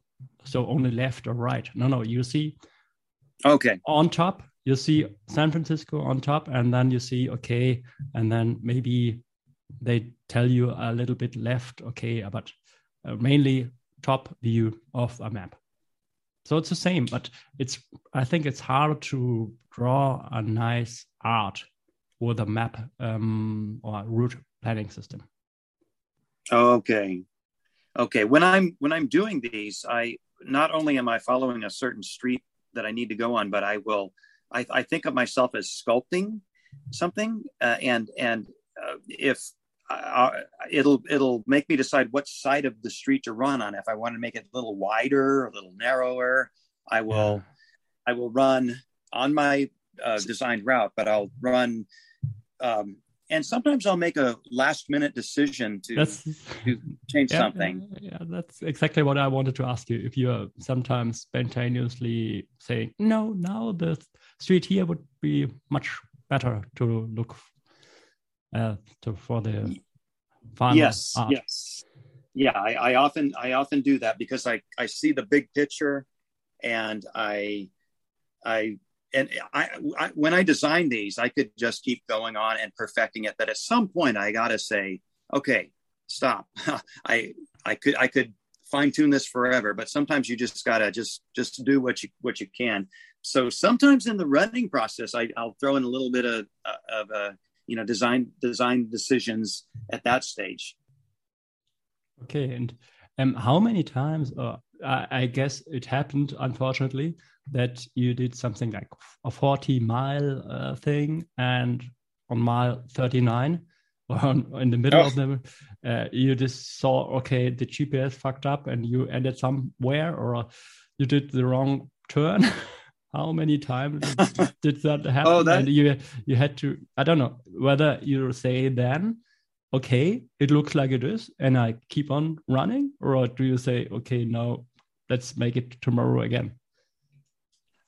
So only left or right. No, no. You see Okay. on top you see san francisco on top and then you see okay and then maybe they tell you a little bit left okay but uh, mainly top view of a map so it's the same but it's i think it's hard to draw a nice art with the map um, or route planning system Okay. Okay. When I'm when I'm doing these, I not only am I following a certain street that I need to go on, but I will. I, I think of myself as sculpting something, uh, and and uh, if uh, it'll it'll make me decide what side of the street to run on. If I want to make it a little wider, a little narrower, I will I will run on my uh, designed route, but I'll run. Um, and sometimes I'll make a last minute decision to to change yeah, something. Yeah, yeah, that's exactly what I wanted to ask you. If you're sometimes spontaneously saying, no, now the street here would be much better to look uh, to for the final yes, art. yes, yeah. I, I often I often do that because I I see the big picture, and I I and I, I when I design these, I could just keep going on and perfecting it. But at some point, I gotta say, okay, stop. I I could I could fine tune this forever, but sometimes you just gotta just just do what you what you can. So sometimes in the running process, I, I'll throw in a little bit of of uh, you know design design decisions at that stage. Okay, and um, how many times, or I, I guess it happened, unfortunately, that you did something like a 40 mile uh, thing and on mile 39 or on, in the middle Oh. of them, uh, you just saw, okay, the GPS fucked up and you ended somewhere or you did the wrong turn. how many times did that happen? Oh, that- and you, you had to, I don't know, whether you say then, okay, it looks like it is, and I keep on running, or do you say, okay, now let's make it tomorrow again?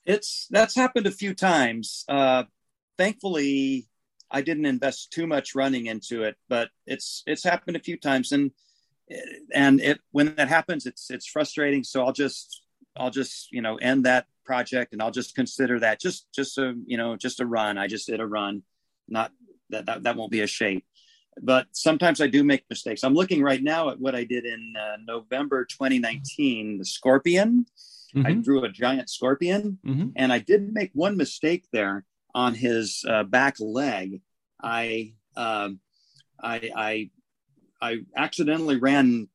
It's that's happened a few times. Uh, thankfully, I didn't invest too much running into it, but it's it's happened a few times, and and it when that happens, it's it's frustrating. So I'll just I'll just you know end that project, and I'll just consider that just just a you know just a run. I just did a run, not that that, that won't be a shape. But sometimes I do make mistakes. I'm looking right now at what I did in uh, November 2019, the Scorpion. I Mhm, drew a giant scorpion, mhm. and I did make one mistake there on his uh, back leg. I, um, I, I, I accidentally ran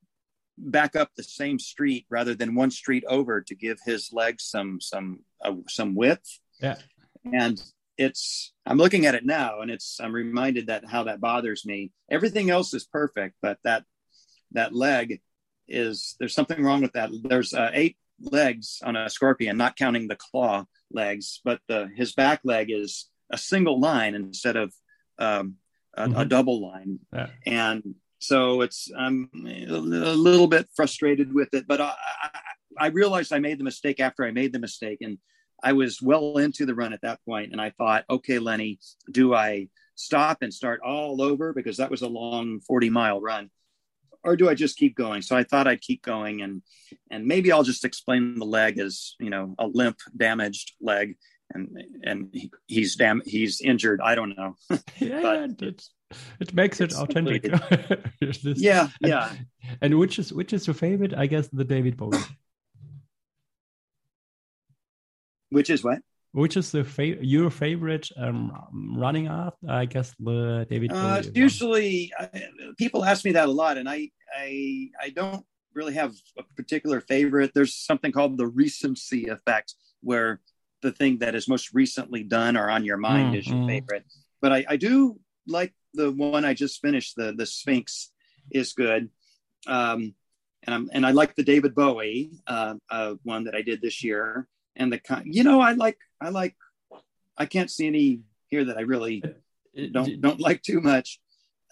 back up the same street rather than one street over to give his legs some some uh, some width. Yeah. And it's I'm looking at it now, and it's I'm reminded that how that bothers me. Everything else is perfect, but that that leg is there's something wrong with that. There's uh, eight legs on a scorpion, not counting the claw legs, but the his back leg is a single line instead of um, a, a Mhm. double line, Yeah. and so it's I'm a little bit frustrated with it. But I, I, I realized I made the mistake after I made the mistake, and I was well into the run at that point, and I thought, okay, Lenny, do I stop and start all over because that was a long 40 mile run or do I just keep going? So I thought I'd keep going and and maybe I'll just explain the leg as, you know, a limp damaged leg and and he's damn he's injured. I don't know. yeah, it, it makes it authentic. yeah, yeah. And, and which is which is your favorite? I guess the David Bowie. Which is what? Which is the fa- your favorite um, running art? I guess the David. Uh, usually, I, people ask me that a lot, and I, I, I don't really have a particular favorite. There's something called the recency effect, where the thing that is most recently done or on your mind mm, is your mm. favorite. But I, I do like the one I just finished. The the Sphinx is good. Um, and I'm, and I like the David Bowie uh, uh, one that I did this year and the kind you know I like I like I can't see any here that I really don't don't like too much.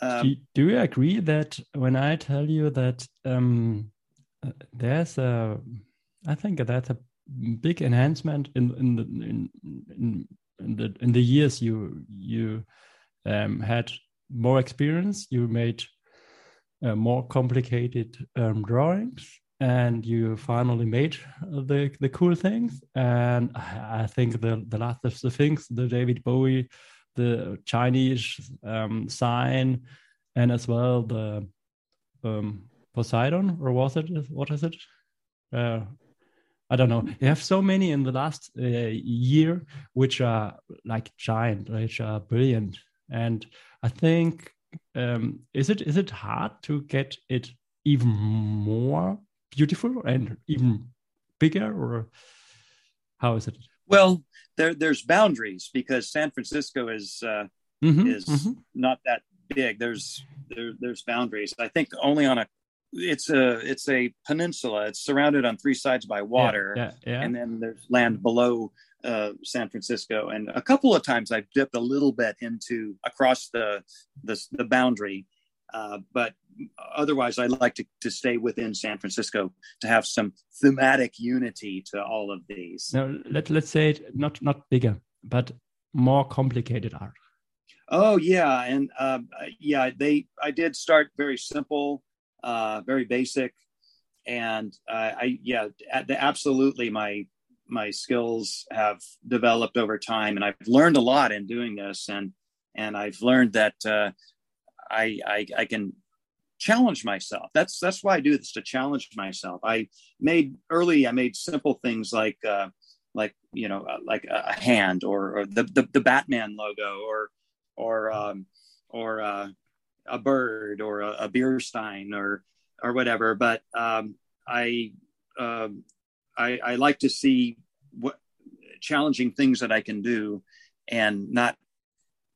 Um, do, you agree that when I tell you that um, uh, there's a, I think that's a big enhancement in in the in, in, in the in the years you you um, had more experience, you made uh, more complicated um, drawings and you finally made the the cool things. And I think the the last of the things, the David Bowie, the Chinese um, sign, and as well the um, Poseidon, or was it? What is it? Uh, I don't know. You have so many in the last uh, year, which are like giant, which are brilliant. And I think um, is it is it hard to get it even more beautiful and even bigger, or how is it? Well, there there's boundaries because San Francisco is uh, mm-hmm, is mm-hmm. not that big. There's there, there's boundaries. I think only on a it's a it's a peninsula. It's surrounded on three sides by water, yeah, yeah, yeah. and then there's land below uh, San Francisco. And a couple of times I've dipped a little bit into across the the, the boundary, uh, but otherwise, I'd like to, to stay within San Francisco to have some thematic unity to all of these. Now, let, let's say it not, not bigger, but more complicated art. Oh yeah, and uh, yeah, they I did start very simple, uh, very basic, and uh, I yeah, absolutely my my skills have developed over time, and I've learned a lot in doing this, and and I've learned that uh, I, I, I can challenge myself. That's that's why I do this to challenge myself. I made early. I made simple things like uh, like you know uh, like a, a hand or, or the, the, the Batman logo or or um, or uh, a bird or a, a, beer stein or or whatever. But um, I, um, I I like to see what challenging things that I can do and not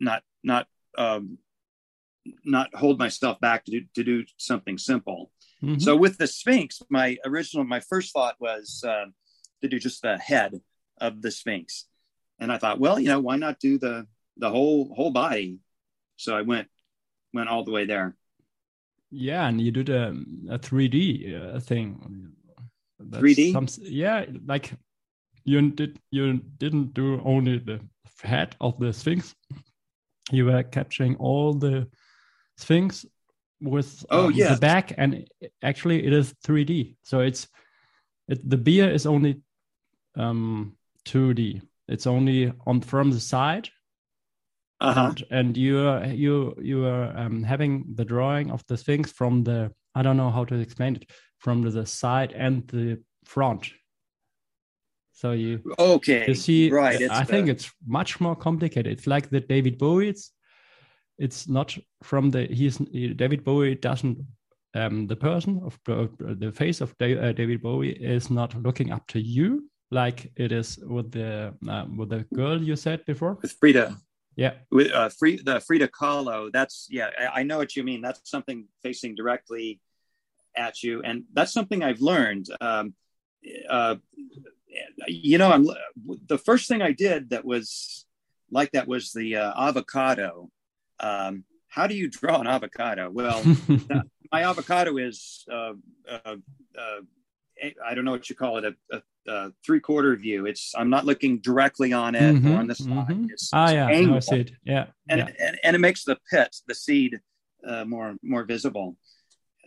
not not um, not hold myself back to do, to do something simple. Mm-hmm. So with the Sphinx, my original, my first thought was uh, to do just the head of the Sphinx, and I thought, well, you know, why not do the the whole whole body? So I went went all the way there. Yeah, and you did a a three D uh, thing. Three D. Yeah, like you did you didn't do only the head of the Sphinx. You were capturing all the Sphinx with oh um, yeah the back, and actually it is 3D. So it's it, the beer is only um 2D. It's only on from the side. Uh-huh. And, and you you you are um, having the drawing of the Sphinx from the I don't know how to explain it from the side and the front. So you okay you see right. I think it's much more complicated. It's like the David Bowie. It's it's not from the he's David Bowie doesn't um, the person of uh, the face of uh, David Bowie is not looking up to you like it is with the uh, with the girl you said before with Frida. Yeah, with uh, free, the Frida Kahlo. That's yeah, I, I know what you mean. That's something facing directly at you, and that's something I've learned. Um, uh, you know, I'm the first thing I did that was like that was the uh, avocado um, how do you draw an avocado? Well, my avocado is uh, uh, uh, I don't know what you call it, a, a, a three quarter view. It's I'm not looking directly on it Mhm, or on the side. mhm. It's, Ah, it's yeah, now I angled. see it. Yeah, and, yeah, and and it makes the pit, the seed, uh, more more visible.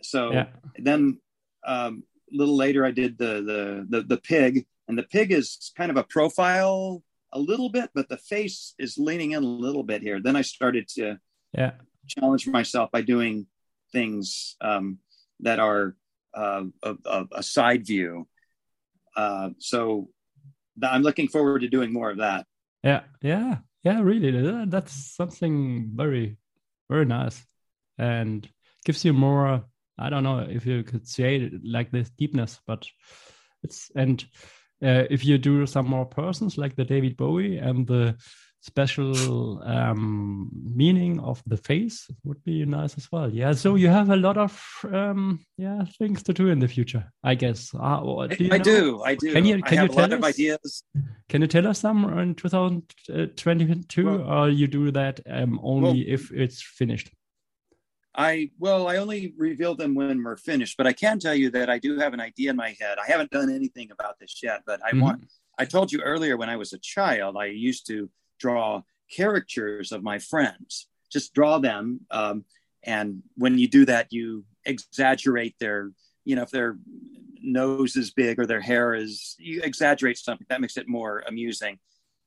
So yeah, then um, a little later, I did the, the the the pig, and the pig is kind of a profile a little bit, but the face is leaning in a little bit here. Then I started to yeah, challenge myself by doing things um, that are uh, a, a, a side view. Uh, so th- I'm looking forward to doing more of that. yeah, yeah, yeah. Really, that's something very, very nice, and gives you more. I don't know if you could say it like this deepness, but it's and uh, if you do some more persons like the David Bowie and the special um, meaning of the face would be nice as well. Yeah, so you have a lot of um, yeah things to do in the future, I guess. Uh, do I know? do, I do. Can you- can you have a lot tell us? ideas. Can you tell us some in 2022, Well- or you do that um, only Well- if it's finished? I well, I only reveal them when we're finished, but I can tell you that I do have an idea in my head. I haven't done anything about this yet, but I Mhm. want. I told you earlier when I was a child, I used to draw caricatures of my friends. Just draw them, um, and when you do that, you exaggerate their. You know, if their nose is big or their hair is, you exaggerate something. That makes it more amusing.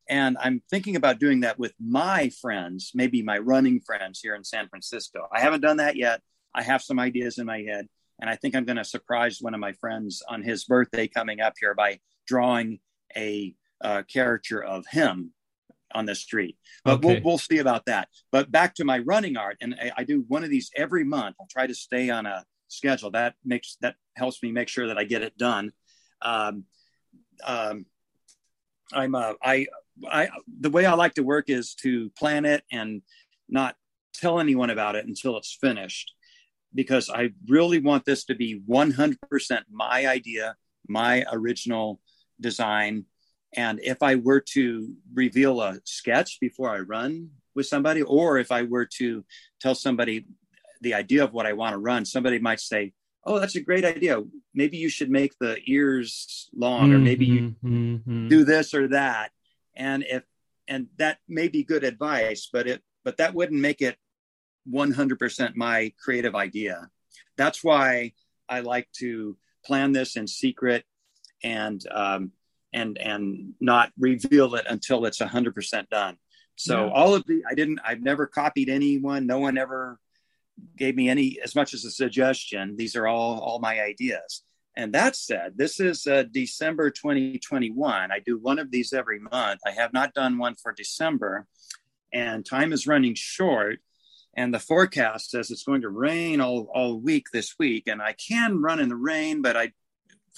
And I'm thinking about doing that with my friends, maybe my running friends here in San Francisco. I haven't done that yet. I have some ideas in my head. And I think I'm going to surprise one of my friends on his birthday coming up here by drawing a uh, caricature of him on the street. But Okay. we'll, we'll see about that. But back to my running art, and I, I do one of these every month. I'll try to stay on a schedule. That makes that helps me make sure that I get it done. Um, um, I'm uh, I I the way I like to work is to plan it and not tell anyone about it until it's finished because I really want this to be 100% my idea, my original design. And if I were to reveal a sketch before I run with somebody, or if I were to tell somebody the idea of what I want to run, somebody might say, Oh, that's a great idea. Maybe you should make the ears long, or maybe you Mhm, mhm. do this or that and if and that may be good advice but it but that wouldn't make it 100% my creative idea that's why i like to plan this in secret and um and and not reveal it until it's 100% done so Yeah. all of the i didn't i've never copied anyone no one ever gave me any as much as a suggestion these are all all my ideas and that said, this is uh, December 2021. I do one of these every month. I have not done one for December, and time is running short. And the forecast says it's going to rain all, all week this week. And I can run in the rain, but I,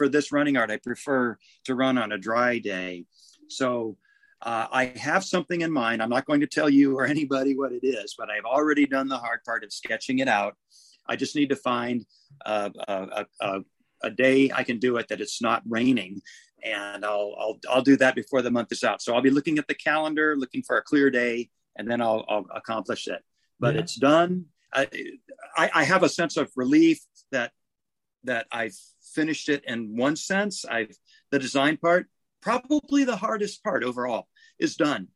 for this running art, I prefer to run on a dry day. So uh, I have something in mind. I'm not going to tell you or anybody what it is, but I've already done the hard part of sketching it out. I just need to find uh, a, a, a day I can do it that it's not raining, and I'll I'll I'll do that before the month is out. So I'll be looking at the calendar, looking for a clear day, and then I'll I'll accomplish it. But Yeah. it's done. I, I I have a sense of relief that that I've finished it in one sense. I've the design part, probably the hardest part overall, is done.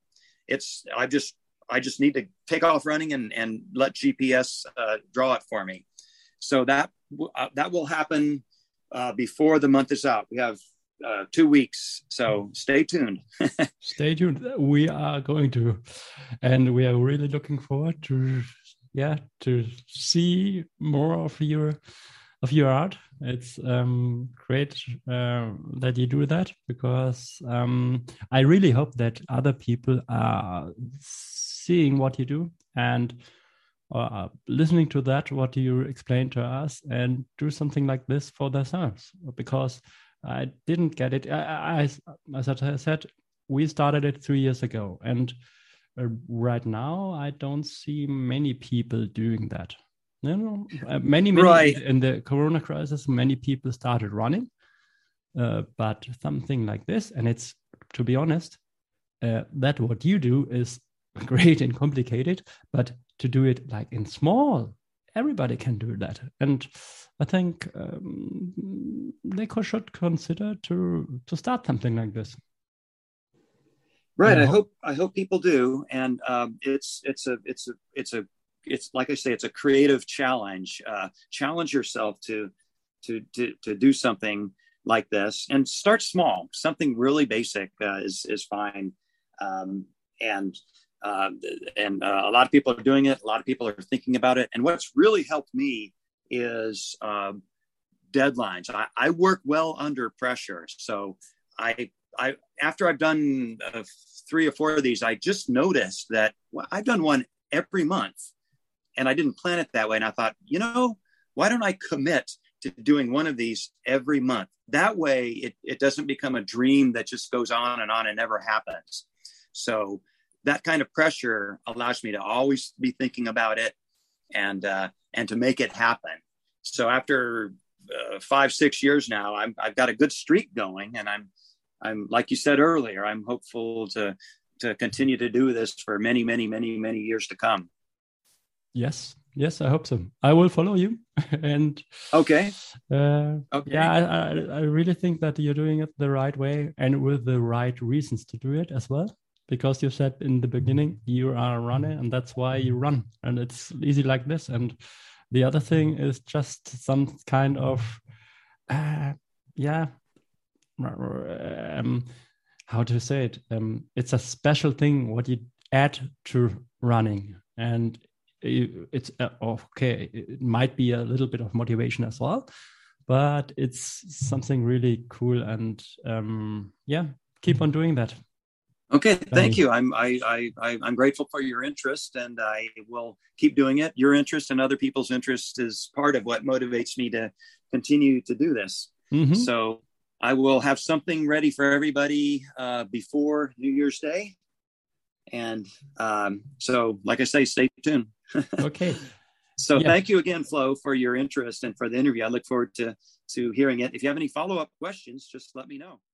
It's I just I just need to take off running and and let GPS uh, draw it for me. So that uh, that will happen uh, before the month is out. We have uh, two weeks, so stay tuned. Stay tuned. We are going to, and we are really looking forward to, yeah, to see more of your of your art. It's um, great uh, that you do that because um, I really hope that other people are seeing what you do and uh, listening to that, what you explain to us, and do something like this for themselves. Because I didn't get it. I, I, as I said, we started it three years ago, and uh, right now I don't see many people doing that. You know, uh, many, many Right. in the Corona crisis, many people started running, uh, but something like this, and it's to be honest, uh, that what you do is great and complicated, but to do it like in small everybody can do that, and I think um, they should consider to to start something like this. Right. I hope I hope people do, and um, it's it's a it's a it's a it's like I say, it's a creative challenge. Uh, challenge yourself to to to to do something like this, and start small. Something really basic uh, is is fine, um, and uh, and uh, a lot of people are doing it. A lot of people are thinking about it. And what's really helped me is um, deadlines. I, I work well under pressure, so I I after I've done uh, three or four of these, I just noticed that well, I've done one every month, and I didn't plan it that way. And I thought, you know, why don't I commit to doing one of these every month? That way, it it doesn't become a dream that just goes on and on and never happens. So that kind of pressure allows me to always be thinking about it and uh, and to make it happen. So after uh, five six years now, I'm I've got a good streak going, and I'm I'm like you said earlier, I'm hopeful to to continue to do this for many many many many years to come. Yes, yes, I hope so. I will follow you. and okay, uh, okay. Yeah, I, I, I really think that you're doing it the right way and with the right reasons to do it as well because you said in the beginning you are a runner and that's why you run and it's easy like this and the other thing is just some kind of uh, yeah um, how to say it um, it's a special thing what you add to running and it's uh, okay it might be a little bit of motivation as well but it's something really cool and um, yeah keep on doing that Okay, thank you. I'm I, I, I I'm grateful for your interest, and I will keep doing it. Your interest and other people's interest is part of what motivates me to continue to do this. Mm-hmm. So I will have something ready for everybody uh, before New Year's Day, and um, so like I say, stay tuned. Okay. So yeah. thank you again, Flo, for your interest and for the interview. I look forward to to hearing it. If you have any follow up questions, just let me know.